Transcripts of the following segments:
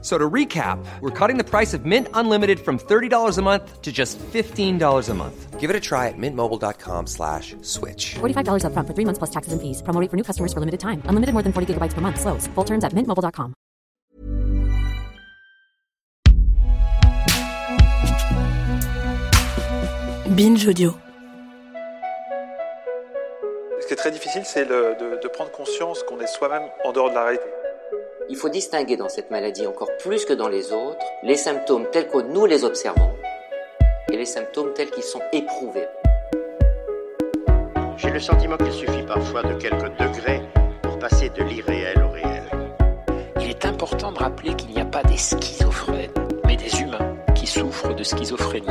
So to recap, we're cutting the price of Mint Unlimited from $30 a month to just $15 a month. Give it a try at mintmobile.com slash switch. $45 upfront for three months plus taxes and fees. Promo rate for new customers for limited time. Unlimited more than 40 gigabytes per month. Slows. Full terms at mintmobile.com. Binge Audio. Ce qui est très difficile, c'est de, de prendre conscience qu'on est soi-même en dehors de la réalité. Il faut distinguer dans cette maladie encore plus que dans les autres les symptômes tels que nous les observons et les symptômes tels qu'ils sont éprouvés. J'ai le sentiment qu'il suffit parfois de quelques degrés pour passer de l'irréel au réel. Il est important de rappeler qu'il n'y a pas des schizophrènes, mais des humains qui souffrent de schizophrénie.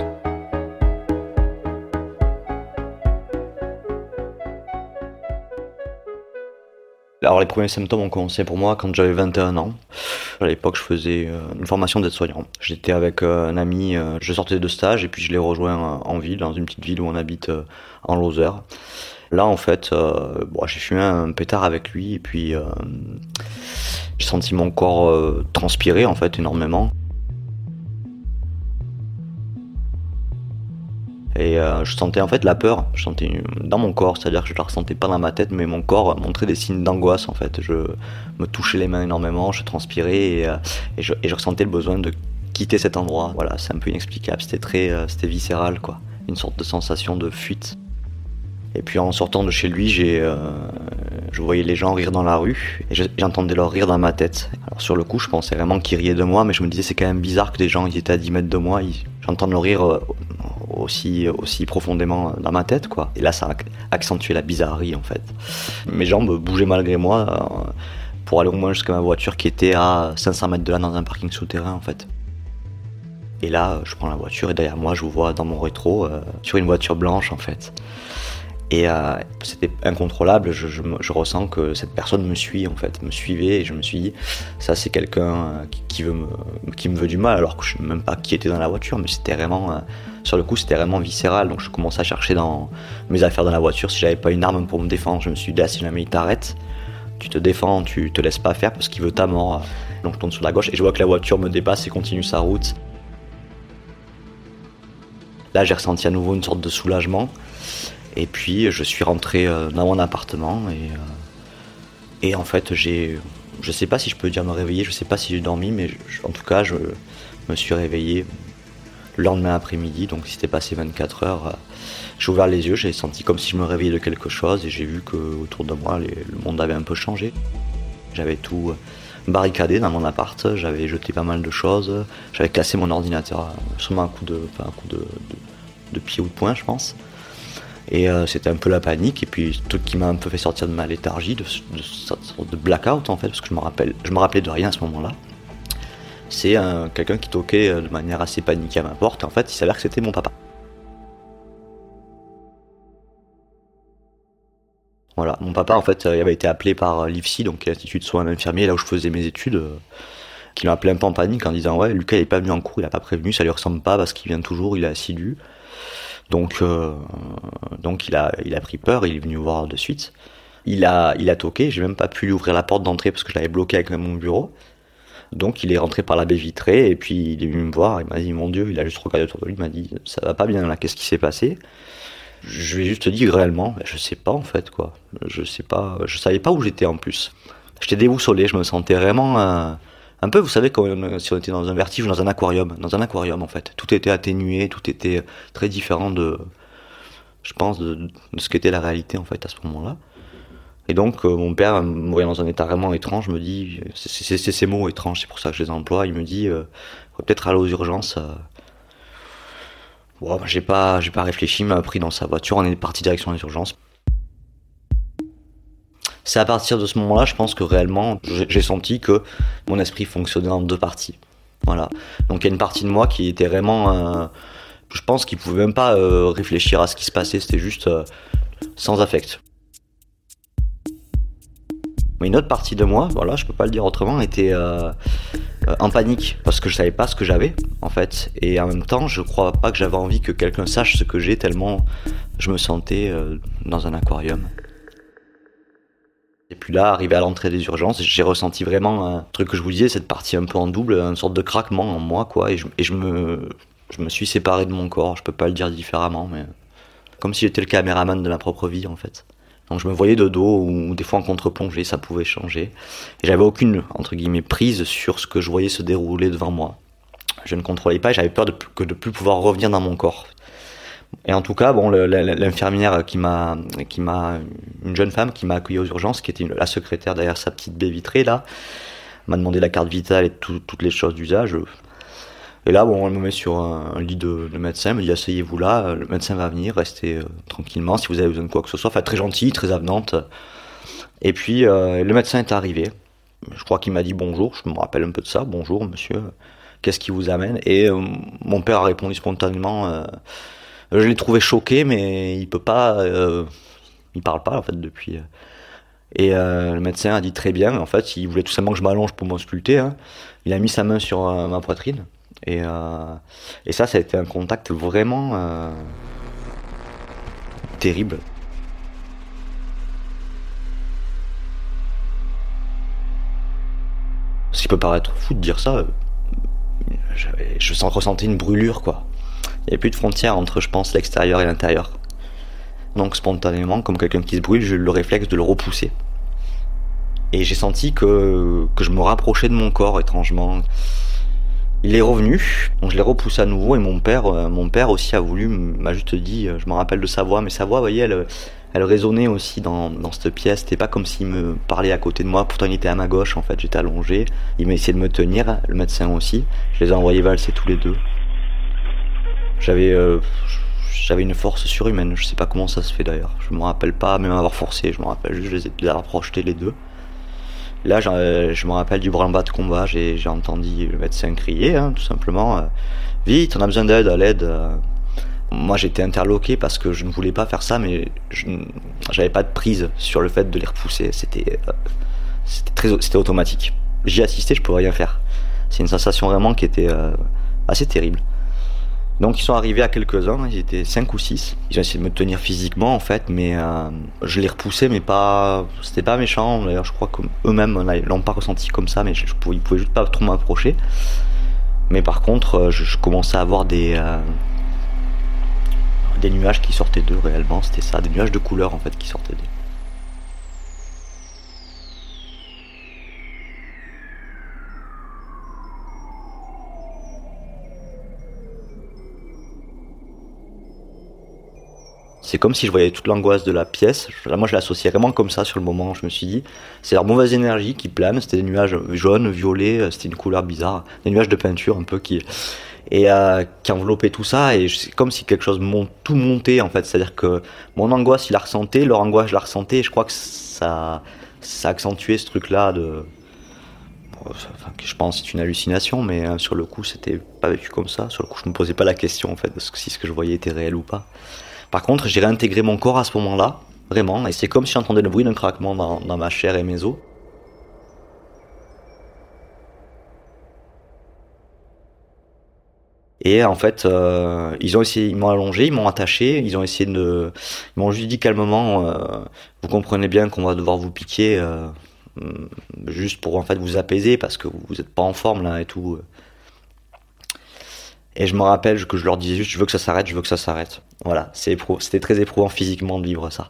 Alors les premiers symptômes ont commencé pour moi quand j'avais 21 ans. À l'époque, je faisais euh, une formation d'aide-soignant. J'étais avec euh, un ami, euh, je sortais de stage et puis je l'ai rejoint en ville, dans une petite ville où on habite en Lozère. Là, en fait, j'ai fumé un pétard avec lui et puis j'ai senti mon corps transpirer en fait énormément. Et euh, je sentais en fait la peur, je sentais dans mon corps, c'est-à-dire que je la ressentais pas dans ma tête, mais mon corps montrait des signes d'angoisse en fait. Je me touchais les mains énormément, je transpirais et, euh, je, ressentais le besoin de quitter cet endroit. Voilà, c'est un peu inexplicable, c'était très, euh, c'était viscéral quoi, une sorte de sensation de fuite. Et puis en sortant de chez lui, j'ai, je voyais les gens rire dans la rue et je- j'entendais leur rire dans ma tête. Alors sur le coup, je pensais vraiment qu'ils riaient de moi, mais je me disais c'est quand même bizarre que des gens qui étaient à 10 mètres de moi, ils- j'entende leur rire euh, aussi, aussi profondément dans ma tête, quoi. Et là, ça a ac- accentué la bizarrerie, en fait. Mes jambes bougeaient malgré moi euh, pour aller au moins jusqu'à ma voiture qui était à 500 mètres de là dans un parking souterrain, en fait. Et là, je prends la voiture et derrière moi, je vous vois dans mon rétro euh, sur une voiture blanche, en fait. Et euh, c'était incontrôlable, je, ressens que cette personne me suit en fait, me suivait et je me suis dit, ça c'est quelqu'un euh, qui, me, qui me veut du mal alors que je ne sais même pas qui était dans la voiture, mais c'était vraiment, euh, sur le coup c'était vraiment viscéral, donc je commençais à chercher dans mes affaires dans la voiture si j'avais pas une arme pour me défendre, je me suis dit, ah, si jamais il t'arrête, tu te défends, tu te laisses pas faire parce qu'il veut ta mort. Donc je tourne sur la gauche et je vois que la voiture me dépasse et continue sa route. Là j'ai ressenti à nouveau une sorte de soulagement. Et puis je suis rentré euh, dans mon appartement et, euh, et en fait j'ai, je sais pas si je peux dire me réveiller, je sais pas si j'ai dormi, mais en tout cas je me suis réveillé le lendemain après-midi, donc il s'était passé 24 heures. euh, J'ai ouvert les yeux, j'ai senti comme si je me réveillais de quelque chose et j'ai vu que autour de moi le monde avait un peu changé. J'avais tout barricadé dans mon appart, j'avais jeté pas mal de choses, j'avais cassé mon ordinateur, sûrement un coup de, un coup de- de pied ou de poing, je pense. Et euh, c'était un peu la panique, et puis le truc qui m'a un peu fait sortir de ma léthargie, de, de sorte de blackout en fait, parce que je me, rappelle, je me rappelais de rien à ce moment-là. C'est euh, quelqu'un qui toquait euh, de manière assez paniquée à ma porte, et en fait il s'avère que c'était mon papa. Voilà, mon papa en fait il avait été appelé par l'IFSI, donc l'Institut de soins infirmiers, là où je faisais mes études, qui m'a appelé un peu en panique en disant ouais Lucas il est pas venu en cours, il a pas prévenu, ça lui ressemble pas parce qu'il vient toujours, il est assidu. Donc, euh, donc il, a, il a pris peur, il est venu voir de suite. Il a, il a toqué, j'ai même pas pu lui ouvrir la porte d'entrée parce que je l'avais bloqué avec mon bureau. Donc il est rentré par la baie vitrée et puis il est venu me voir, il m'a dit mon dieu, il a juste regardé autour de lui, il m'a dit ça va pas bien là, qu'est-ce qui s'est passé? Je lui ai juste dit réellement, ben, je sais pas en fait quoi, je sais pas, je savais pas où j'étais en plus. J'étais déboussolé, je me sentais vraiment euh, un peu, vous savez, comme si on était dans un vertige ou dans un aquarium, dans un aquarium en fait. Tout était atténué, tout était très différent de, je pense, de, ce qu'était la réalité en fait à ce moment-là. Et donc euh, mon père, me voyant dans un état vraiment étrange, me dit, c'est ces mots étranges, c'est pour ça que je les emploie, il me dit, euh, peut-être aller aux urgences. euh. Bon, j'ai pas, j'ai pas réfléchi, il m'a pris dans sa voiture, on est parti direction les urgences. C'est à partir de ce moment-là, je pense que réellement, j'ai senti que mon esprit fonctionnait en deux parties. Voilà. Donc il y a une partie de moi qui était vraiment, euh, je pense qu'il pouvait même pas euh, réfléchir à ce qui se passait, c'était juste euh, sans affect. Mais une autre partie de moi, voilà, je peux pas le dire autrement, était en panique parce que je savais pas ce que j'avais en fait. Et en même temps, je crois pas que j'avais envie que quelqu'un sache ce que j'ai tellement je me sentais dans un aquarium. Et puis là, arrivé à l'entrée des urgences, j'ai ressenti vraiment un truc que je vous disais, cette partie un peu en double, une sorte de craquement en moi, quoi. Et je, me, suis séparé de mon corps. Je peux pas le dire différemment, mais comme si j'étais le caméraman de ma propre vie, en fait. Donc je me voyais de dos ou des fois en contre-plongée, ça pouvait changer. Et j'avais aucune, entre guillemets, prise sur ce que je voyais se dérouler devant moi. Je ne contrôlais pas j'avais peur de, que de plus pouvoir revenir dans mon corps. Et en tout cas, bon, l'infirmière qui m'a, qui m'a, une jeune femme qui m'a accueilli aux urgences, qui était la secrétaire derrière sa petite baie vitrée là, m'a demandé la carte vitale et toutes les choses d'usage. Et là, bon, elle me met sur un, lit de, médecin, elle me dit asseyez-vous là, le médecin va venir, restez euh, tranquillement si vous avez besoin de quoi que ce soit. Enfin, très gentille, très avenante. Et puis, euh, le médecin est arrivé. Je crois qu'il m'a dit bonjour, je me rappelle un peu de ça. Bonjour, monsieur, qu'est-ce qui vous amène? Et euh, mon père a répondu spontanément je l'ai trouvé choqué, mais il peut pas. il parle pas, en fait, depuis. Et le médecin a dit très bien. En fait, il voulait tout simplement que je m'allonge pour m'ausculter. Hein. Il a mis sa main sur ma poitrine. Et, euh, et ça, ça a été un contact vraiment euh, terrible. Ce qui peut paraître fou de dire ça, je sens ressentais une brûlure quoi. Il n'y avait plus de frontière entre, je pense, l'extérieur et l'intérieur. Donc spontanément, comme quelqu'un qui se brûle, j'ai eu le réflexe de le repousser. Et j'ai senti que, que je me rapprochais de mon corps étrangement. Il est revenu, donc je l'ai repoussé à nouveau et mon père, euh, mon père aussi a voulu, m'a juste dit, euh, je me rappelle de sa voix, mais sa voix, vous voyez, elle, elle résonnait aussi dans, dans cette pièce. C'était pas comme s'il me parlait à côté de moi. Pourtant, il était à ma gauche, en fait. J'étais allongé. Il m'a essayé de me tenir, le médecin aussi. Je les ai envoyés valser tous les deux. J'avais, euh, j'avais une force surhumaine. Je sais pas comment ça se fait d'ailleurs. Je me rappelle pas même avoir forcé. Je me rappelle juste les ai projetés les deux. Là, je me rappelle du branle-bas de combat, j'ai entendu le médecin crier, hein, tout simplement, euh, vite, on a besoin d'aide, à l'aide. Euh. Moi, j'étais interloqué parce que je ne voulais pas faire ça, mais je n'avais pas de prise sur le fait de les repousser. C'était euh, très, c'était automatique. J'y assistais, je pouvais rien faire. C'est une sensation vraiment qui était assez terrible. Donc ils sont arrivés à quelques-uns, ils étaient 5 ou 6. Ils ont essayé de me tenir physiquement en fait, mais euh, je les repoussais, mais pas. C'était pas méchant. D'ailleurs, je crois qu'eux-mêmes l'ont pas ressenti comme ça, mais ils pouvaient juste pas trop m'approcher. Mais par contre, euh, je, commençais à avoir des. Euh, des nuages qui sortaient d'eux réellement, c'était ça, des nuages de couleur en fait qui sortaient d'eux. C'est comme si je voyais toute l'angoisse de la pièce. Moi, je l'associais vraiment comme ça sur le moment. Je me suis dit, c'est la mauvaise énergie qui plane. C'était des nuages jaunes, violets. Euh, c'était une couleur bizarre. Des nuages de peinture un peu qui et euh, qui enveloppaient tout ça. Et c'est comme si quelque chose tout montait en fait. C'est-à-dire que mon angoisse, il la ressentait, leur angoisse, je la ressentais. Et je crois que ça, ça accentuait ce truc-là de. Je pense c'est une hallucination, mais euh, sur le coup, c'était pas vécu comme ça. Sur le coup, je me posais pas la question en fait de si ce que je voyais était réel ou pas. Par contre, j'ai réintégré mon corps à ce moment-là, vraiment, et c'est comme si j'entendais le bruit d'un craquement dans, ma chair et mes os. Et en fait, euh, ils ont essayé, ils m'ont allongé, ils m'ont attaché, ils ont essayé de, ils m'ont juste dit calmement, euh, vous comprenez bien qu'on va devoir vous piquer, euh, juste pour en fait vous apaiser parce que vous n'êtes pas en forme là et tout. Et je me rappelle que je leur disais juste, je veux que ça s'arrête, je veux que ça s'arrête. Voilà, c'était très éprouvant physiquement de vivre ça.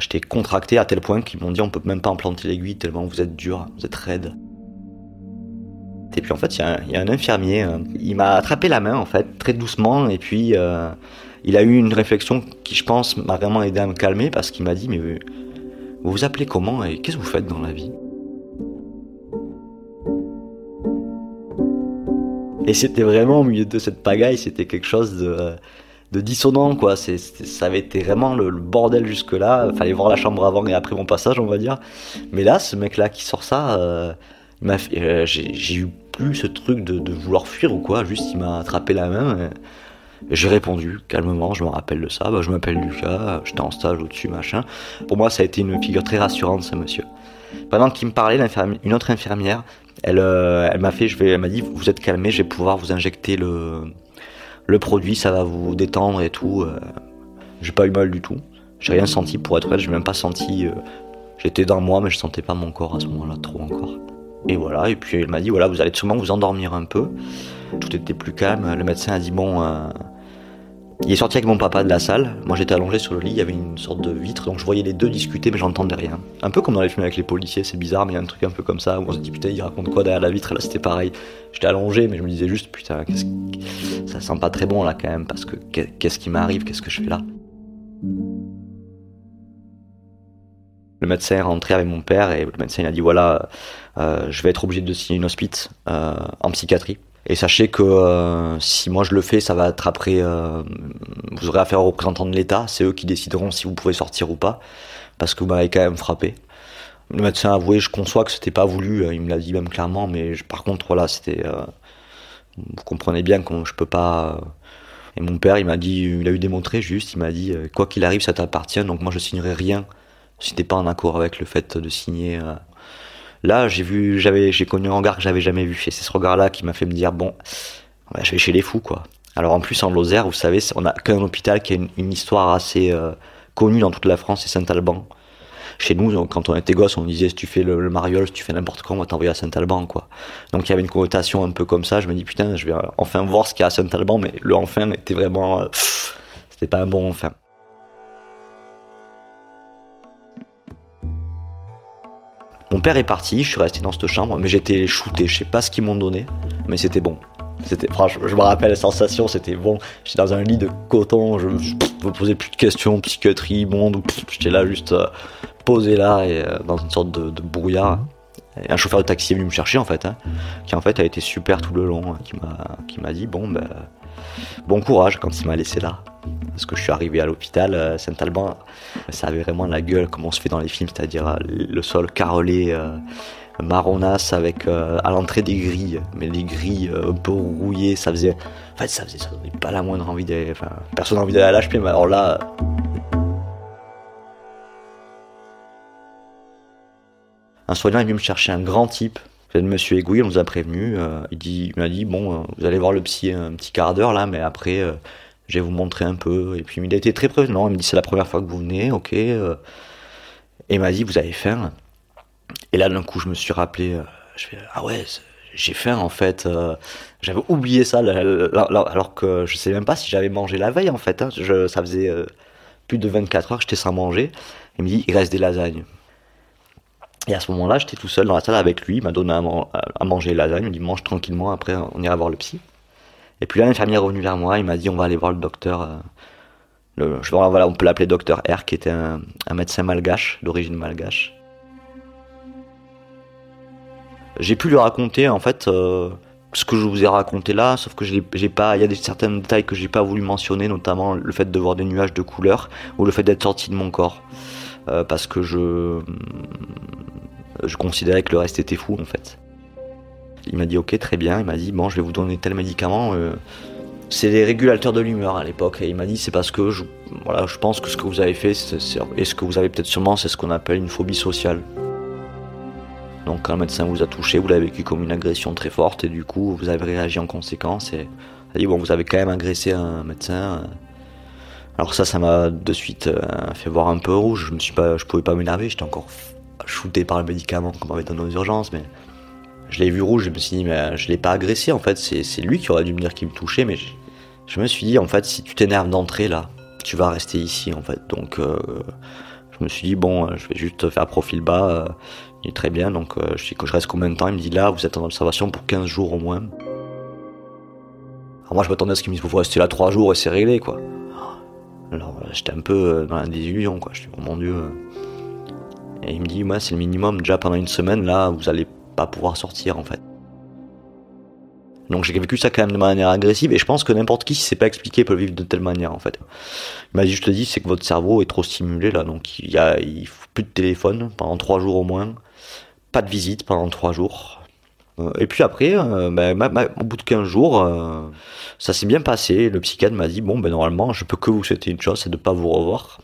J'étais contracté à tel point qu'ils m'ont dit, on peut même pas implanter l'aiguille tellement vous êtes dur, vous êtes raide. Et puis en fait, il y, a un infirmier, euh, il m'a attrapé la main en fait, très doucement, et puis euh, il a eu une réflexion qui, je pense, m'a vraiment aidé à me calmer parce qu'il m'a dit, mais vous vous appelez comment et qu'est-ce que vous faites dans la vie? Et c'était vraiment au milieu de cette pagaille, c'était quelque chose de, de dissonant, quoi. Ça avait été vraiment le, bordel jusque-là. Fallait voir la chambre avant et après mon passage, on va dire. Mais là, ce mec-là qui sort ça, euh, euh, j'ai, eu plus ce truc de, vouloir fuir ou quoi. Juste, il m'a attrapé la main. J'ai répondu calmement, je me rappelle de ça, bah, je m'appelle Lucas, j'étais en stage au-dessus, machin. Pour moi, ça a été une figure très rassurante, ce monsieur. Pendant qu'il me parlait, une autre infirmière, elle, euh, elle m'a fait, je vais, elle m'a dit, vous êtes calmé, je vais pouvoir vous injecter le, le produit, ça va vous détendre et tout. Euh. J'ai pas eu mal du tout. J'ai rien senti pour être honnête, j'ai même pas senti. Euh, j'étais dans moi, mais je sentais pas mon corps à ce moment-là trop encore. Et voilà, et puis elle m'a dit voilà, vous allez sûrement vous endormir un peu. Tout était plus calme. Le médecin a dit bon, il est sorti avec mon papa de la salle. Moi, j'étais allongé sur le lit. Il y avait une sorte de vitre, donc je voyais les deux discuter, mais j'entendais rien. Un peu comme dans les films avec les policiers, c'est bizarre, mais il y a un truc un peu comme ça où on se dit putain, il raconte quoi derrière la vitre. là, c'était pareil. J'étais allongé, mais je me disais juste putain, ça sent pas très bon là quand même, parce que qu'est-ce qui m'arrive, qu'est-ce que je fais là? Le médecin est rentré avec mon père et le médecin il a dit voilà, euh, je vais être obligé de signer une hospice euh, en psychiatrie. Et sachez que euh, si moi je le fais, ça va après. Euh, vous aurez affaire aux représentants de l'État. C'est eux qui décideront si vous pouvez sortir ou pas. Parce que vous m'avez quand même frappé. Le médecin a avoué, je conçois que c'était pas voulu. Euh, il me l'a dit même clairement. Mais par contre, voilà, c'était. vous comprenez bien que je peux pas. Et mon père, il m'a dit, il a eu démontré juste, il m'a dit, quoi qu'il arrive, ça t'appartient. Donc moi, je signerai rien si t'es pas en accord avec le fait de signer Là, j'ai vu, j'avais, connu un regard que j'avais jamais vu. C'est ce regard-là qui m'a fait me dire bon, je vais chez les fous, quoi. Alors en plus en Lozère, vous savez, on a qu'un hôpital qui a une, histoire assez euh, connue dans toute la France, c'est Saint-Alban. Chez nous, quand on était gosse, on disait si tu fais le, mariole, si tu fais n'importe quoi, on va t'envoyer à Saint-Alban, quoi. Donc il y avait une connotation un peu comme ça. Je me dis putain, je vais enfin voir ce qu'il y a à Saint-Alban, mais le enfin était vraiment, euh, c'était pas un bon enfin. Mon père est parti, je suis resté dans cette chambre, mais j'étais shooté, je sais pas ce qu'ils m'ont donné, mais c'était bon. C'était, franchement, je me rappelle la sensation, c'était bon. J'étais dans un lit de coton, je, me posais plus de questions, psychiatrie, monde, j'étais là juste euh, posé là euh, dans une sorte de, brouillard. Un chauffeur de taxi est venu me chercher en fait, hein, qui en fait a été super tout le long, hein, qui m'a, qui m'a dit bon ben bon courage quand il m'a laissé là. Parce que je suis arrivé à l'hôpital, euh, Saint-Alban, ça avait vraiment la gueule comme on se fait dans les films, c'est-à-dire euh, le sol carrelé, euh, marronasse avec à l'entrée des grilles, mais les grilles un peu rouillées, ça faisait. En fait, ça faisait ça donnait pas la moindre envie d'aller. Enfin, personne n'a envie d'aller à l'HP, mais alors là. Un soignant est venu me chercher un grand type Monsieur Aiguille, on nous a prévenu. il, dit, il m'a dit bon, vous allez voir le psy un petit quart d'heure là, mais après, je vais vous montrer un peu. Et puis il a été très prévenant, il me dit c'est la première fois que vous venez, ok. Euh. Et il m'a dit vous avez faim. Et là d'un coup je me suis rappelé, euh, ah ouais j'ai faim en fait. Euh. J'avais oublié ça alors que je sais même pas si j'avais mangé la veille en fait. Hein. Ça faisait plus de 24 heures que j'étais sans manger. Il me dit il reste des lasagnes. Et à ce moment-là, j'étais tout seul dans la salle avec lui. Il m'a donné à, manger les lasagnes. Il me dit mange tranquillement. Après, on ira voir le psy. Et puis là, l'infirmière est revenue vers moi, il m'a dit on va aller voir le docteur. Euh, le, je, voilà, on peut l'appeler docteur R, qui était un, médecin malgache, d'origine malgache. J'ai pu lui raconter en fait euh, ce que je vous ai raconté là, sauf que j'ai pas, il y a des certains détails que j'ai pas voulu mentionner, notamment le fait de voir des nuages de couleurs ou le fait d'être sorti de mon corps, euh, parce que je je considérais que le reste était fou en fait. Il m'a dit ok très bien, il m'a dit bon je vais vous donner tel médicament. Euh, c'est les régulateurs de l'humeur à l'époque et il m'a dit c'est parce que je, voilà, je pense que ce que vous avez fait et ce que vous avez peut-être sûrement c'est ce qu'on appelle une phobie sociale. Donc quand le médecin vous a touché, vous l'avez vécu comme une agression très forte et du coup vous avez réagi en conséquence et dit bon vous avez quand même agressé un médecin. Alors ça ça m'a de suite euh, fait voir un peu rouge, je me suis pas pouvais pas m'énerver, j'étais encore shooté par le médicament qu'on m'avait donné aux urgences mais je l'ai vu rouge, je me suis dit, mais je l'ai pas agressé, en fait, c'est lui qui aurait dû me dire qu'il me touchait, mais je, me suis dit, en fait, si tu t'énerves d'entrée, là, tu vas rester ici, en fait. Donc, euh, je me suis dit, bon, je vais juste faire profil bas, euh, il est très bien, donc euh, je dis que je reste combien de temps? Il me dit, là, vous êtes en observation pour 15 jours au moins. Alors moi, je m'attendais à ce qu'il me dise, vous rester là 3 jours et c'est réglé, quoi. Alors, j'étais un peu dans la désillusion, quoi. Je dis, oh mon dieu. Et il me dit, moi, c'est le minimum, déjà pendant une semaine, là, vous allez pas pouvoir sortir en fait. Donc j'ai vécu ça quand même de manière agressive et je pense que n'importe qui, si c'est pas expliqué, peut le vivre de telle manière en fait. Il m'a dit, je te dis, c'est que votre cerveau est trop stimulé là, donc il y a il faut plus de téléphone pendant trois jours au moins, pas de visite pendant trois jours. Et puis après, ben, au bout de 15 jours, ça s'est bien passé. Le psychiatre m'a dit, bon, ben normalement, je peux que vous souhaiter une chose, c'est de ne pas vous revoir.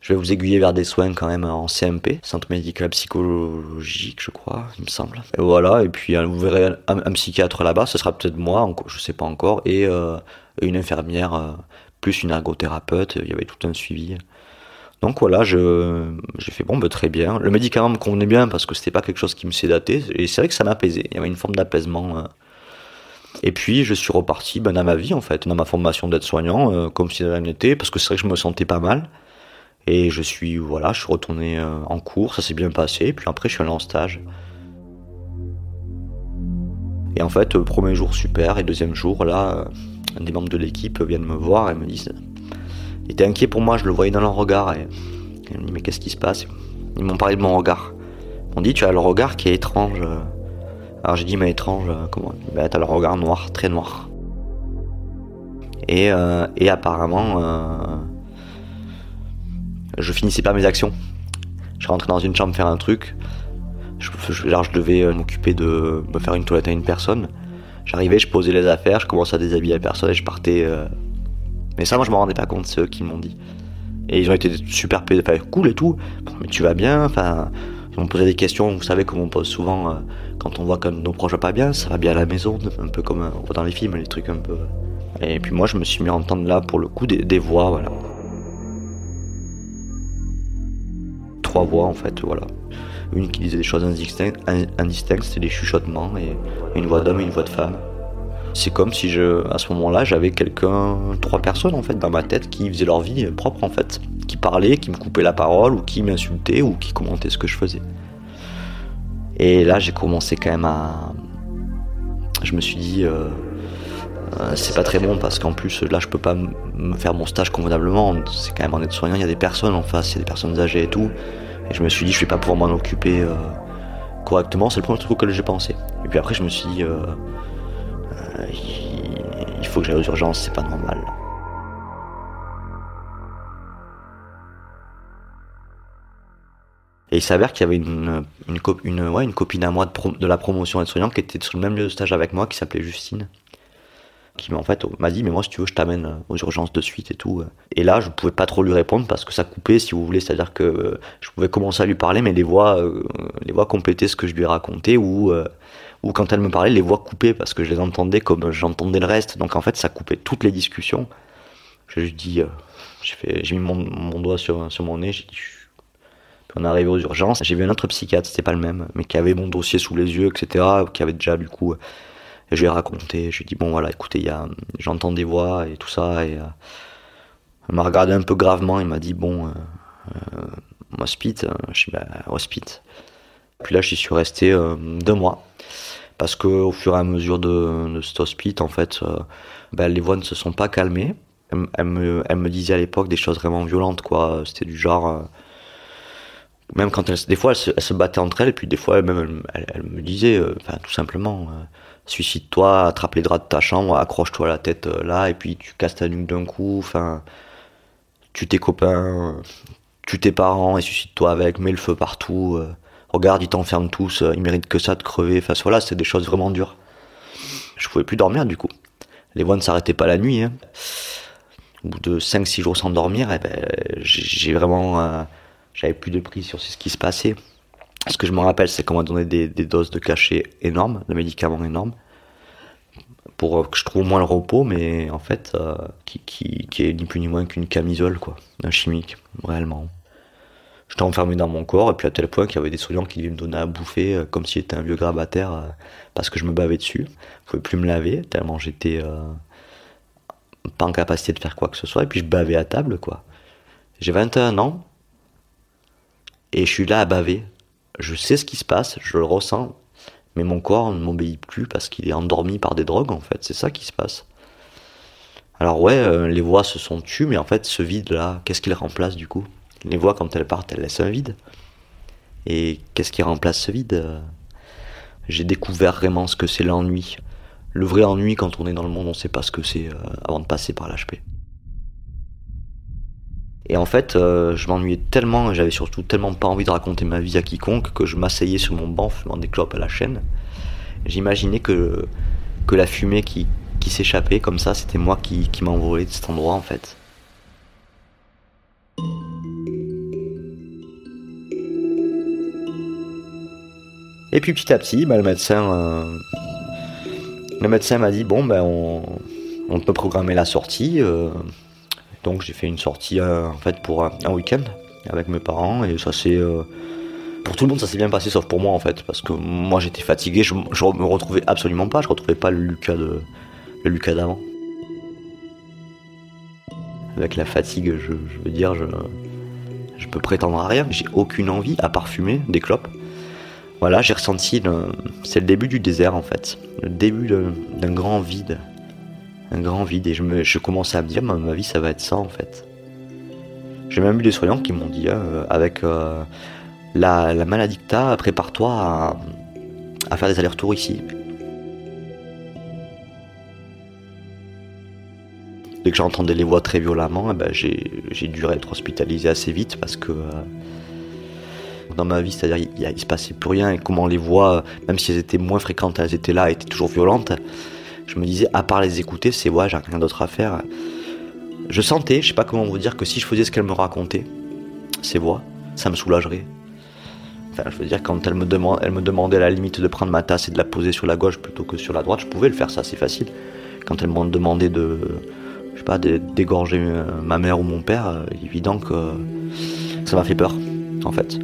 Je vais vous aiguiller vers des soins quand même en CMP, centre médical psychologique, je crois, il me semble. Et voilà, et puis vous verrez un, psychiatre là-bas, ce sera peut-être moi, je sais pas encore, et une infirmière, plus une ergothérapeute, il y avait tout un suivi. Donc voilà, j'ai fait bon, ben, très bien. Le médicament me convenait bien parce que c'était pas quelque chose qui me sédatait. Et c'est vrai que ça m'apaisait. Il y avait une forme d'apaisement. Euh. Et puis je suis reparti ben, dans ma vie en fait, dans ma formation d'aide-soignant, euh, comme si de rien n'était, parce que c'est vrai que je me sentais pas mal. Et je suis voilà, je suis retourné euh, en cours, ça s'est bien passé. Puis après, je suis allé en stage. Et en fait, premier jour super, et deuxième jour, là, des membres de l'équipe viennent me voir et me disent il était inquiet pour moi, je le voyais dans leur regard. Et, me dit, mais qu'est-ce qui se passe? Ils m'ont parlé de mon regard. Ils m'ont dit, tu as le regard qui est étrange. Alors j'ai dit, mais étrange, comment? Ben, t'as le regard noir, très noir. Et, euh, et apparemment, euh, je finissais pas mes actions. Je rentrais dans une chambre faire un truc. Je, je, devais euh, m'occuper de me faire une toilette à une personne. J'arrivais, je posais les affaires, je commençais à déshabiller la personne et je partais mais ça, moi, je me rendais pas compte, c'est eux qui m'ont dit. Et ils ont été super cool et tout. mais tu vas bien Enfin, ils m'ont posé des questions, vous savez, comme on pose souvent euh, quand on voit que nos proches pas bien, ça va bien à la maison, un peu comme euh, on voit dans les films, les trucs un peu. Et puis moi, je me suis mis à entendre là, pour le coup, des, voix, voilà. Trois voix, en fait, voilà. Une qui disait des choses indistinctes, indistinctes c'était des chuchotements, et une voix d'homme et une voix de femme. C'est comme si je, à ce moment-là, j'avais quelqu'un, trois personnes en fait dans ma tête qui faisaient leur vie propre en fait, qui parlaient, qui me coupaient la parole ou qui m'insultaient ou qui commentaient ce que je faisais. Et là, j'ai commencé quand même à, je me suis dit, euh, euh, c'est pas très bon parce qu'en plus là, je peux pas me faire mon stage convenablement. C'est quand même en aide-soignant, il y a des personnes en face, il y a des personnes âgées et tout. Et je me suis dit, je vais pas pouvoir m'en occuper euh, correctement. C'est le premier truc auquel j'ai pensé. Et puis après, je me suis dit il faut que j'aille aux urgences, c'est pas normal. Et il s'avère qu'il y avait une, une, une, copine à moi de, la promotion aide-soignante qui était sur le même lieu de stage avec moi, qui s'appelait Justine. Qui en fait m'a dit mais moi si tu veux je t'amène aux urgences de suite et tout. Et là je pouvais pas trop lui répondre parce que ça coupait si vous voulez, c'est-à-dire que je pouvais commencer à lui parler mais les voix euh, les voix complétaient ce que je lui ai raconté ou euh, ou quand elle me parlait, les voix coupaient parce que je les entendais comme j'entendais le reste. Donc en fait, ça coupait toutes les discussions. Euh, j'ai mis mon, doigt sur, sur mon nez, j'ai dit, on est arrivé aux urgences. J'ai vu un autre psychiatre, c'était pas le même, mais qui avait mon dossier sous les yeux, etc., qui avait déjà du coup. Je lui ai raconté, je lui ai dit, bon voilà, écoutez, j'entends des voix et tout ça. Et, euh, il m'a regardé un peu gravement, il m'a dit, bon, euh, euh hospite, je dis, bah, hospite. Puis là, j'y suis resté deux mois parce qu'au fur et à mesure de, de cet hospice, en fait, euh, ben, les voix ne se sont pas calmées. Elle, me, elle me, disait à l'époque des choses vraiment violentes, quoi. C'était du genre. Euh, même quand elle, des fois, elle se, battait entre elles, et puis des fois, même, elle, me disait, euh, tout simplement, suicide-toi, attrape les draps de ta chambre, accroche-toi la tête là, et puis tu casses ta nuque d'un coup, enfin, tu tes copains, tu tes parents et suicide-toi avec, mets le feu partout regarde, ils t'enferment tous, euh, ils méritent que ça de crever. Enfin voilà, c'est des choses vraiment dures. Je pouvais plus dormir du coup. Les voix ne s'arrêtaient pas la nuit. Hein. Au bout de 5-6 jours sans dormir, eh ben, j'ai vraiment. Euh, j'avais plus de prise sur ce qui se passait. Ce que je me rappelle, c'est qu'on m'a donné des, doses de cachet énormes, de médicaments énormes, pour que je trouve moins le repos, mais en fait, euh, qui, est ni plus ni moins qu'une camisole, quoi, un chimique, réellement. J'étais enfermé dans mon corps, et puis à tel point qu'il y avait des soignants qui devaient me donner à bouffer euh, comme si j'étais un vieux grabataire euh, parce que je me bavais dessus. Je pouvais plus me laver, tellement j'étais euh, pas en capacité de faire quoi que ce soit, et puis je bavais à table, quoi. J'ai 21 ans, et je suis là à baver. Je sais ce qui se passe, je le ressens, mais mon corps ne m'obéit plus parce qu'il est endormi par des drogues, en fait. C'est ça qui se passe. Alors ouais, les voix se sont tues, mais en fait, ce vide-là, qu'est-ce qu'il remplace du coup? Les voix, quand elles partent, elles laissent un vide. Et qu'est-ce qui remplace ce vide J'ai découvert vraiment ce que c'est l'ennui. Le vrai ennui, quand on est dans le monde, on ne sait pas ce que c'est euh, avant de passer par l'HP. Et en fait, euh, je m'ennuyais tellement, et j'avais surtout tellement pas envie de raconter ma vie à quiconque, que je m'asseyais sur mon banc fumant des clopes à la chaîne. J'imaginais que, que la fumée qui, qui s'échappait comme ça, c'était moi qui, qui m'envolais de cet endroit en fait. Et puis petit à petit, bah, le médecin, euh, le médecin m'a dit bon ben on, on, peut programmer la sortie. Euh. Donc j'ai fait une sortie euh, en fait pour un week-end avec mes parents et ça s'est pour tout le monde ça s'est bien passé sauf pour moi en fait parce que moi j'étais fatigué, je, je me retrouvais absolument pas, je retrouvais pas le Lucas le Lucas d'avant. Avec la fatigue, je, je veux dire, je, je peux prétendre à rien. J'ai aucune envie à parfumer des clopes. Voilà, j'ai ressenti, c'est le début du désert en fait, le début d'un grand vide, un grand vide, et je, me, je commençais à me dire, ma, vie ça va être ça en fait. J'ai même eu des soignants qui m'ont dit, euh, avec euh, la, maladie que prépare-toi à, faire des allers-retours ici. Dès que j'entendais les voix très violemment, eh ben, j'ai dû être hospitalisé assez vite parce que euh, dans ma vie, c'est-à-dire il, il, se passait plus rien et comment les voix, même si elles étaient moins fréquentes, elles étaient là, étaient toujours violentes. Je me disais, à part les écouter, c'est ouais, j'ai rien d'autre à faire. Je sentais, je sais pas comment vous dire, que si je faisais ce qu'elle me racontait, ces voix, ça me soulagerait. Enfin, je veux dire, quand elle me, demande, elle me demandait à la limite de prendre ma tasse et de la poser sur la gauche plutôt que sur la droite, je pouvais le faire, ça c'est facile. Quand elle me demandait de, je sais pas, d'égorger euh, ma mère ou mon père, euh, évident que ça m'a fait peur, en fait.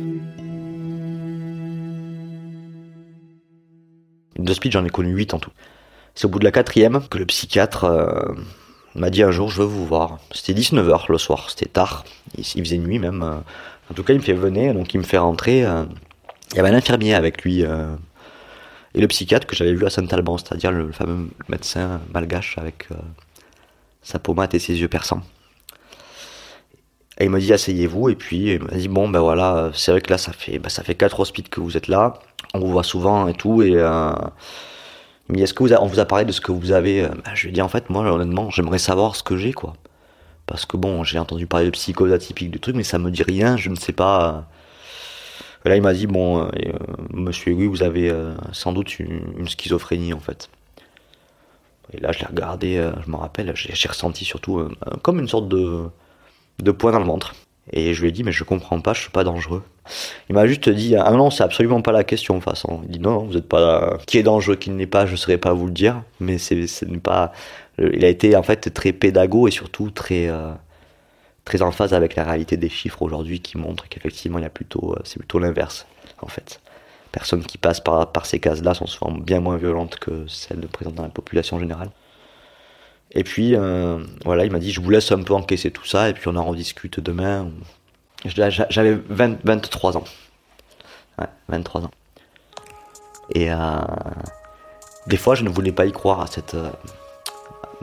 De speed, j'en ai connu 8 en tout. C'est au bout de la quatrième que le psychiatre euh, m'a dit un jour, je veux vous voir. C'était 19h le soir, c'était tard, il, faisait nuit même. Euh. En tout cas, il me fait venir, donc il me fait rentrer. Euh. il y avait un infirmier avec lui et le psychiatre que j'avais vu à Saint-Alban, c'est-à-dire le, fameux médecin malgache avec sa pommade et ses yeux perçants. Et il m'a dit asseyez-vous et puis il m'a dit bon ben voilà c'est vrai que là ça fait ben, ça fait quatre que vous êtes là on vous voit souvent et tout et mais est-ce que vous a parlé de ce que vous avez euh, ben, je lui ai dit en fait moi honnêtement j'aimerais savoir ce que j'ai quoi parce que bon j'ai entendu parler de psychose atypique de trucs mais ça me dit rien je ne sais pas là il m'a dit bon euh, monsieur oui vous avez sans doute une, schizophrénie en fait et là je l'ai regardé je me rappelle j'ai ressenti surtout comme une sorte de de poing dans le ventre. Et je lui ai dit, mais je comprends pas, je suis pas dangereux. Il m'a juste dit, ah non, c'est absolument pas la question, de toute façon. Il dit, non, vous êtes pas, qui est dangereux, qui ne l'est pas, je saurais pas vous le dire. Mais c'est, ce pas, il a été, en fait, très pédago et surtout très, euh, très en phase avec la réalité des chiffres aujourd'hui qui montrent qu'effectivement, il y a plutôt, euh, c'est plutôt l'inverse, en fait. Personnes qui passent par, par ces cases-là sont souvent bien moins violentes que celles présentes dans la population générale. Et puis, euh, voilà, il m'a dit, je vous laisse un peu encaisser tout ça, et puis on en rediscute demain. J'avais 23 ans. Ouais, 23 ans. Et euh, des fois, je ne voulais pas y croire à cette, euh,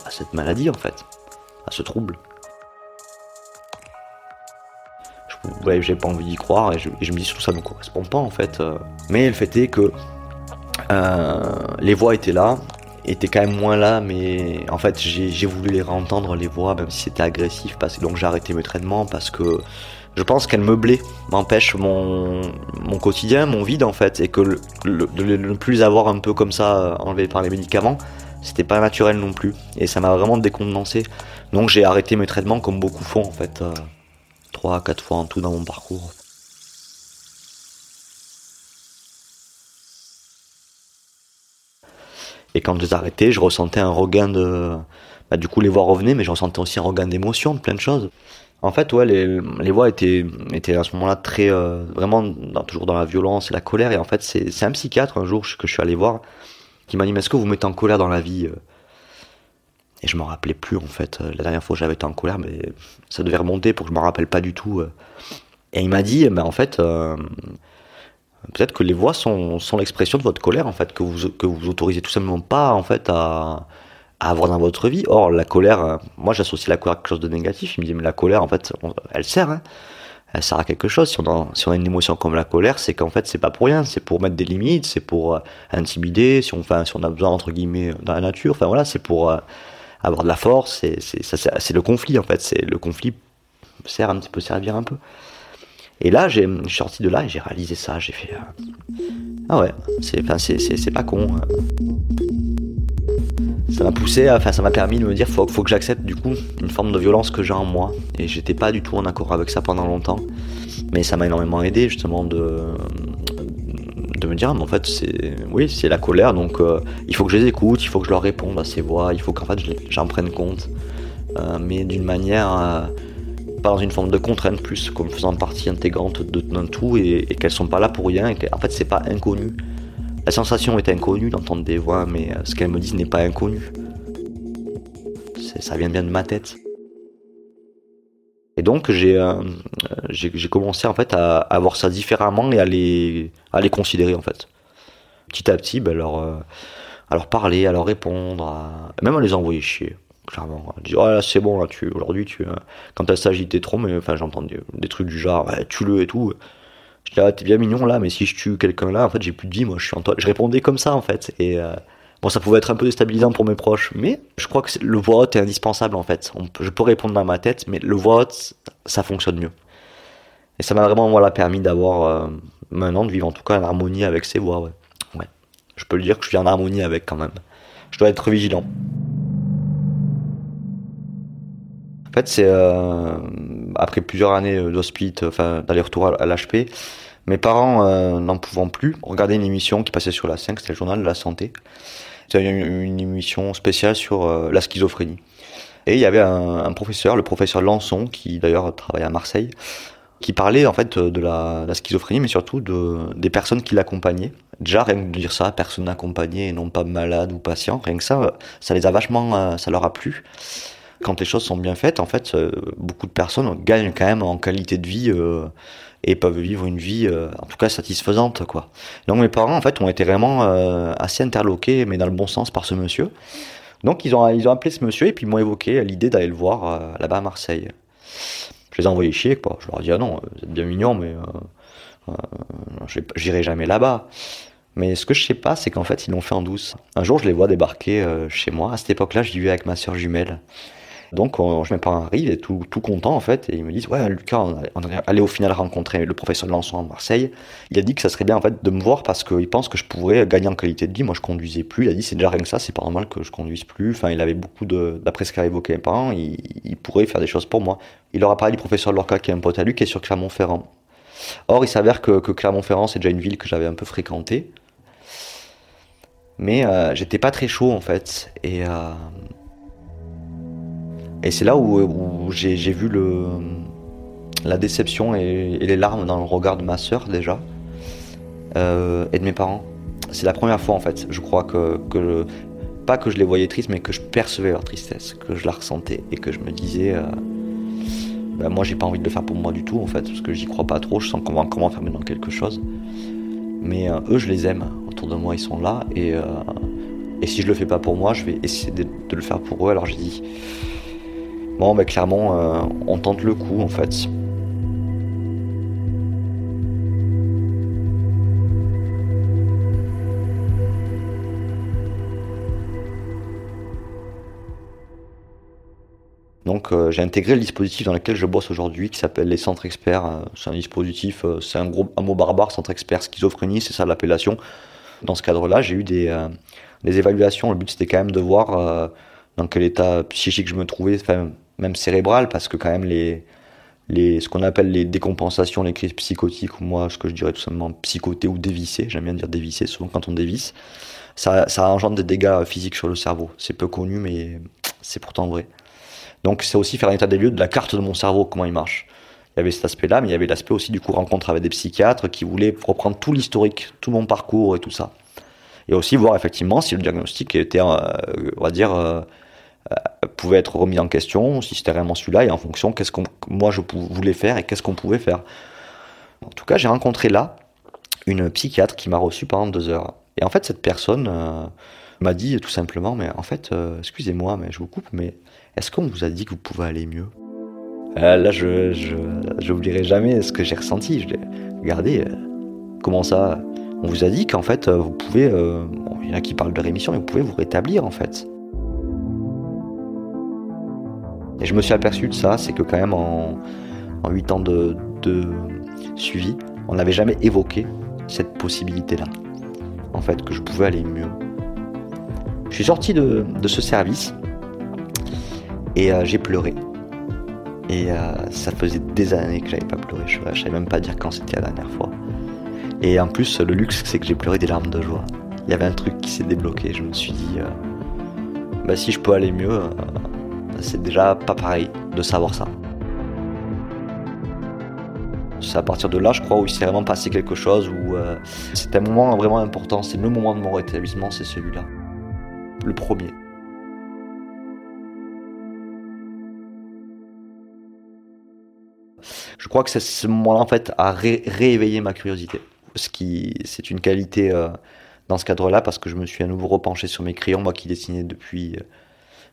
à cette maladie, en fait, à ce trouble. Ouais, j'ai pas envie d'y croire, et je, je, me dis, tout ça ne correspond pas, en fait. Mais le fait est que les voix étaient là, était quand même moins là, mais en fait j'ai voulu les réentendre, les voix, même si c'était agressif, parce donc j'ai arrêté mes traitements parce que je pense qu'elle me m'empêche mon, quotidien, mon vide en fait, et que de ne plus avoir un peu comme ça euh, enlevé par les médicaments, c'était pas naturel non plus, et ça m'a vraiment décondensé. Donc j'ai arrêté mes traitements comme beaucoup font en fait, euh, trois, quatre fois en tout dans mon parcours. Et quand je les arrêtais, je ressentais un regain de. Bah, du coup, les voix revenaient, mais je ressentais aussi un regain d'émotion, de plein de choses. En fait, ouais, les, voix étaient, étaient à ce moment-là très. Euh, vraiment, toujours dans la violence et la colère. Et en fait, c'est un psychiatre, un jour, que je suis allé voir, qui m'a dit Mais est-ce que vous mettez en colère dans la vie euh Et je me rappelais plus, en fait. La dernière fois, j'avais été en colère, mais ça devait remonter pour que je me rappelle pas du tout. Euh. Et il m'a dit ben, En fait peut-être que les voix sont, sont l'expression de votre colère en fait que vous que vous autorisez tout simplement pas en fait à, avoir dans votre vie. Or la colère, euh, moi j'associe la colère à quelque chose de négatif. Il me dit mais la colère en fait elle sert, hein. elle sert à quelque chose. Si on a, une émotion comme la colère, c'est qu'en fait c'est pas pour rien, c'est pour mettre des limites, c'est pour euh, intimider. Si on si on a besoin entre guillemets dans la nature, enfin voilà c'est pour euh, avoir de la force. C'est le conflit en fait. C'est le conflit sert un petit peu servir un peu. Et là, j'ai, sorti de là et j'ai réalisé ça. J'ai fait. ah ouais, c'est, pas con. Ça m'a poussé, enfin, ça m'a permis de me dire faut, faut que j'accepte du coup une forme de violence que j'ai en moi. Et j'étais pas du tout en accord avec ça pendant longtemps. Mais ça m'a énormément aidé justement de, de me dire, mais en fait, c'est, oui, c'est la colère, donc euh, il faut que je les écoute, il faut que je leur réponde à ces voix, il faut qu'en fait j'en prenne compte. Euh, mais d'une manière. euh, pas dans une forme de contrainte plus comme faisant partie intégrante d'un tout et, et qu'elles sont pas là pour rien et qu'en fait c'est pas inconnu. La sensation est inconnue d'entendre des voix mais euh, ce qu'elles me disent n'est pas inconnu. Ça vient bien de ma tête. Et donc j'ai euh, commencé en fait à, voir ça différemment et à les, considérer en fait. Petit à petit, ben, euh, à leur parler, à leur répondre, même à les envoyer chier clairement. Dire, oh c'est bon, là, tu, aujourd'hui, tu, quand elle s'agitait trop, mais enfin, j'entends des, des trucs du genre, ouais, tue-le et tout. Je dis, ah, t'es bien mignon là, mais si je tue quelqu'un là, en fait, j'ai plus de vie, moi, je suis en toi. Je répondais comme ça, en fait. Et euh, bon, ça pouvait être un peu déstabilisant pour mes proches, mais je crois que le voix haute est indispensable, en fait. Je peux répondre dans ma tête, mais le voix haute, ça fonctionne mieux. Et ça m'a vraiment, voilà, permis d'avoir, euh, maintenant, de vivre en tout cas en harmonie avec ces voix, ouais. Ouais. Je peux le dire que je suis en harmonie avec quand même. Je dois être vigilant. En fait, c'est euh, après plusieurs années d'hospice, enfin d'aller-retour à, l'HP, mes parents euh, n'en pouvant plus, regardaient une émission qui passait sur la 5, c'était le journal de la santé. C'était une, émission spéciale sur euh, la schizophrénie. Et il y avait un, professeur, le professeur Lançon, qui d'ailleurs travaille à Marseille, qui parlait en fait de la, schizophrénie, mais surtout de, des personnes qui l'accompagnaient. Déjà, rien que de dire ça, personne accompagnée et non pas malade ou patient, rien que ça, ça les a vachement, euh, ça leur a plu quand les choses sont bien faites, en fait, euh, beaucoup de personnes gagnent quand même en qualité de vie euh, et peuvent vivre une vie, euh, en tout cas, satisfaisante, quoi. Donc mes parents, en fait, ont été vraiment assez interloqués, mais dans le bon sens, par ce monsieur. Donc ils ont, ils ont appelé ce monsieur et puis ils m'ont évoqué l'idée d'aller le voir là-bas à Marseille. Je les ai envoyés chier, quoi. Je leur ai dit, ah non, vous êtes bien mignons, mais j'irai jamais là-bas. Mais ce que je sais pas, c'est qu'en fait, ils l'ont fait en douce. Un jour, je les vois débarquer chez moi. À cette époque-là, je vivais avec ma soeur jumelle. Donc, on, je parents arrivent et tout, content en fait, et ils me disent Ouais, Lucas, on, on est allé au final rencontrer le professeur Lançon à Marseille. Il a dit que ça serait bien en fait de me voir parce qu'il pense que je pourrais gagner en qualité de vie. Moi, je conduisais plus. Il a dit C'est déjà rien que ça, c'est pas normal que je conduise plus. Enfin, il avait beaucoup de. D'après ce qu'a évoqué mes parents, il, pourrait faire des choses pour moi. Il leur a parlé du professeur Lorca, qui est un pote à lui, qui est sur Clermont-Ferrand. Or, il s'avère que, que Clermont-Ferrand, c'est déjà une ville que j'avais un peu fréquentée. Mais euh, j'étais pas très chaud en fait. Et. euh, et c'est là où, j'ai vu la déception et, les larmes dans le regard de ma sœur déjà, euh, et de mes parents. C'est la première fois en fait, je crois que, pas que je les voyais tristes, mais que je percevais leur tristesse, que je la ressentais et que je me disais, euh, ben, moi j'ai pas envie de le faire pour moi du tout en fait, parce que j'y crois pas trop, je sens qu'on va encore m'enfermer dans quelque chose. Mais euh, eux, je les aime, autour de moi ils sont là, et, euh, et si je le fais pas pour moi, je vais essayer de, de le faire pour eux. Alors j'ai dit, Bon, bah clairement, euh, on tente le coup en fait. Donc euh, j'ai intégré le dispositif dans lequel je bosse aujourd'hui qui s'appelle les centres experts. Euh, C'est un dispositif, c'est un, un mot barbare, centre expert schizophrénie, c'est ça l'appellation. Dans ce cadre-là, j'ai eu des, évaluations. Le but c'était quand même de voir dans quel état psychique je me trouvais, même cérébral, parce que quand même les, les, ce qu'on appelle les décompensations, les crises psychotiques, ou moi ce que je dirais tout simplement psychoté ou dévissé, j'aime bien dire dévissé, souvent quand on dévisse, ça, ça engendre des dégâts physiques sur le cerveau. C'est peu connu, mais c'est pourtant vrai. Donc c'est aussi faire un état des lieux de la carte de mon cerveau, comment il marche. Il y avait cet aspect-là, mais il y avait l'aspect aussi du coup rencontre avec des psychiatres qui voulaient reprendre tout l'historique, tout mon parcours et tout ça. Et aussi voir effectivement si le diagnostic était, euh, on va dire, euh, euh, pouvait être remis en question, si c'était vraiment celui-là, et en fonction, qu'est-ce que moi je voulais faire et qu'est-ce qu'on pouvait faire. En tout cas, j'ai rencontré là une psychiatre qui m'a reçu pendant deux heures. Et en fait, cette personne euh, m'a dit tout simplement, mais en fait, euh, excusez-moi, mais je vous coupe, mais est-ce qu'on vous a dit que vous pouvez aller mieux? Euh, Là, je je j'oublierai jamais ce que j'ai ressenti. Je regardez, euh, comment ça? On vous a dit qu'en fait, euh, vous pouvez, euh, il y en a qui parlent de rémission, mais vous pouvez vous rétablir en fait. Et je me suis aperçu de ça, c'est que quand même en, en 8 ans de, de suivi, on n'avait jamais évoqué cette possibilité-là. En fait, que je pouvais aller mieux. Je suis sorti de, ce service et euh, j'ai pleuré. Et euh, ça faisait des années que j'avais pas pleuré. Je, ne savais même pas dire quand c'était la dernière fois. Et en plus, le luxe, c'est que j'ai pleuré des larmes de joie. Il y avait un truc qui s'est débloqué. Je me suis dit, euh, bah, si je peux aller mieux, c'est déjà pas pareil de savoir ça. C'est à partir de là, je crois, où il s'est vraiment passé quelque chose, où euh, c'est un moment vraiment important. C'est le moment de mon rétablissement, c'est celui-là. Le premier. Je crois que ce moment-là, en fait, a rééveillé ma curiosité. Ce qui, c'est une qualité euh, dans ce cadre-là, parce que je me suis à nouveau repenché sur mes crayons, moi qui dessinais depuis. Euh,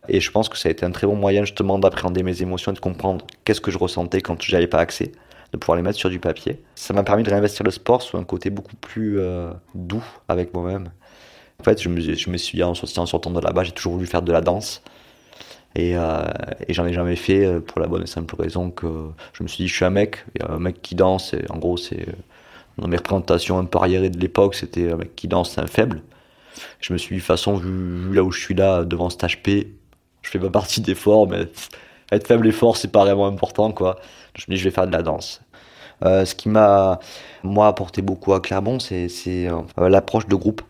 et je pense que ça a été un très bon moyen justement d'appréhender mes émotions et de comprendre qu'est-ce que je ressentais quand j'avais pas accès de pouvoir les mettre sur du papier. Ça m'a permis de réinvestir le sport sur un côté beaucoup plus euh, doux avec moi-même. En fait, je me, je me suis en sortant de là-bas, j'ai toujours voulu faire de la danse. Et, euh, et j'en ai jamais fait euh, pour la bonne et simple raison que je me suis dit, je suis un mec, a un mec qui danse, et en gros, c'est dans mes représentations un peu arriérées de l'époque, c'était un mec qui danse, un faible. Je me suis dit, de toute façon, vu, là où je suis là, devant cet HP, je fais pas partie des forts, mais être faible et fort, c'est pas vraiment important, quoi. Je me dis, je vais faire de la danse. Euh, ce qui m'a, moi, apporté beaucoup à Clermont, c'est euh, l'approche de groupe.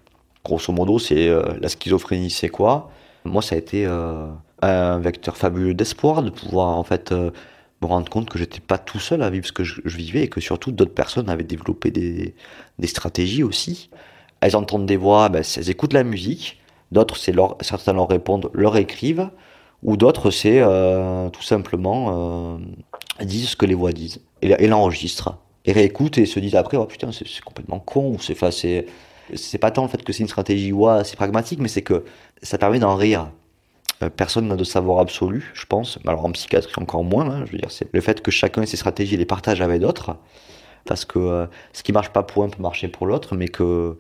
Grosso modo, c'est euh, la schizophrénie, c'est quoi? Moi, ça a été un vecteur fabuleux d'espoir de pouvoir, en fait, me rendre compte que j'étais pas tout seul à vivre ce que je, vivais et que surtout d'autres personnes avaient développé des, des, stratégies aussi. Elles entendent des voix, ben, elles écoutent la musique. D'autres, c'est leur, certains leur répondent, leur écrivent ou d'autres c'est euh, tout simplement euh, disent ce que les voix disent et, l'enregistrent et réécoutent et se disent après oh putain c'est complètement con ou c'est pas tant le fait que c'est une stratégie ou c'est pragmatique mais c'est que ça permet d'en rire. Euh, personne n'a de savoir absolu je pense alors en psychiatrie encore moins hein, je veux dire c'est le fait que chacun ait ses stratégies les partage avec d'autres parce que euh, ce qui marche pas pour un peut marcher pour l'autre, mais que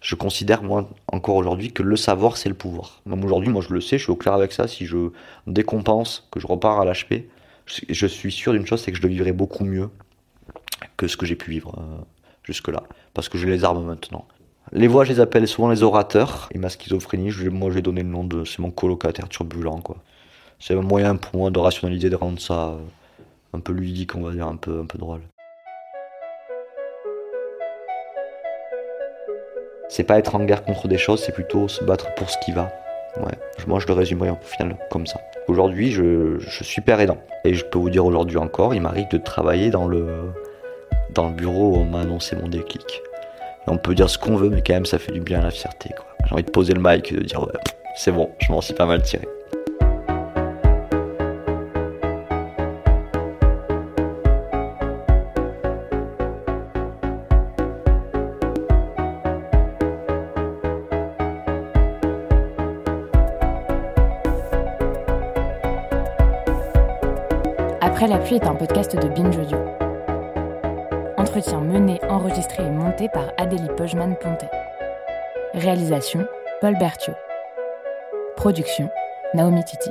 je considère moi encore aujourd'hui que le savoir c'est le pouvoir. Même aujourd'hui, moi je le sais, je suis au clair avec ça. Si je décompense, que je repars à l'HP, je, suis sûr d'une chose, c'est que je le vivrai beaucoup mieux que ce que j'ai pu vivre euh, jusque-là, parce que j'ai les armes maintenant. Les voix, je les appelle souvent les orateurs. Et ma schizophrénie, je, moi j'ai donné le nom de, c'est mon colocataire turbulent quoi. C'est un moyen pour moi de rationaliser, de rendre ça euh, un peu ludique, on va dire, un peu, un peu drôle. C'est pas être en guerre contre des choses, c'est plutôt se battre pour ce qui va. Ouais, moi je le résumerai au final comme ça. Aujourd'hui, je, suis père aidant. Et je peux vous dire aujourd'hui encore, il m'arrive de travailler dans le, dans le bureau où on m'a annoncé mon déclic. Et on peut dire ce qu'on veut, mais quand même, ça fait du bien à la fierté. J'ai envie de poser le mic et de dire, ouais, c'est bon, je m'en suis pas mal tiré. Après est un podcast de Binge Audio. Entretien mené, enregistré et monté par Adélie Pojman-Pontet. Réalisation Paul Berthiaud. Production Naomi Titi.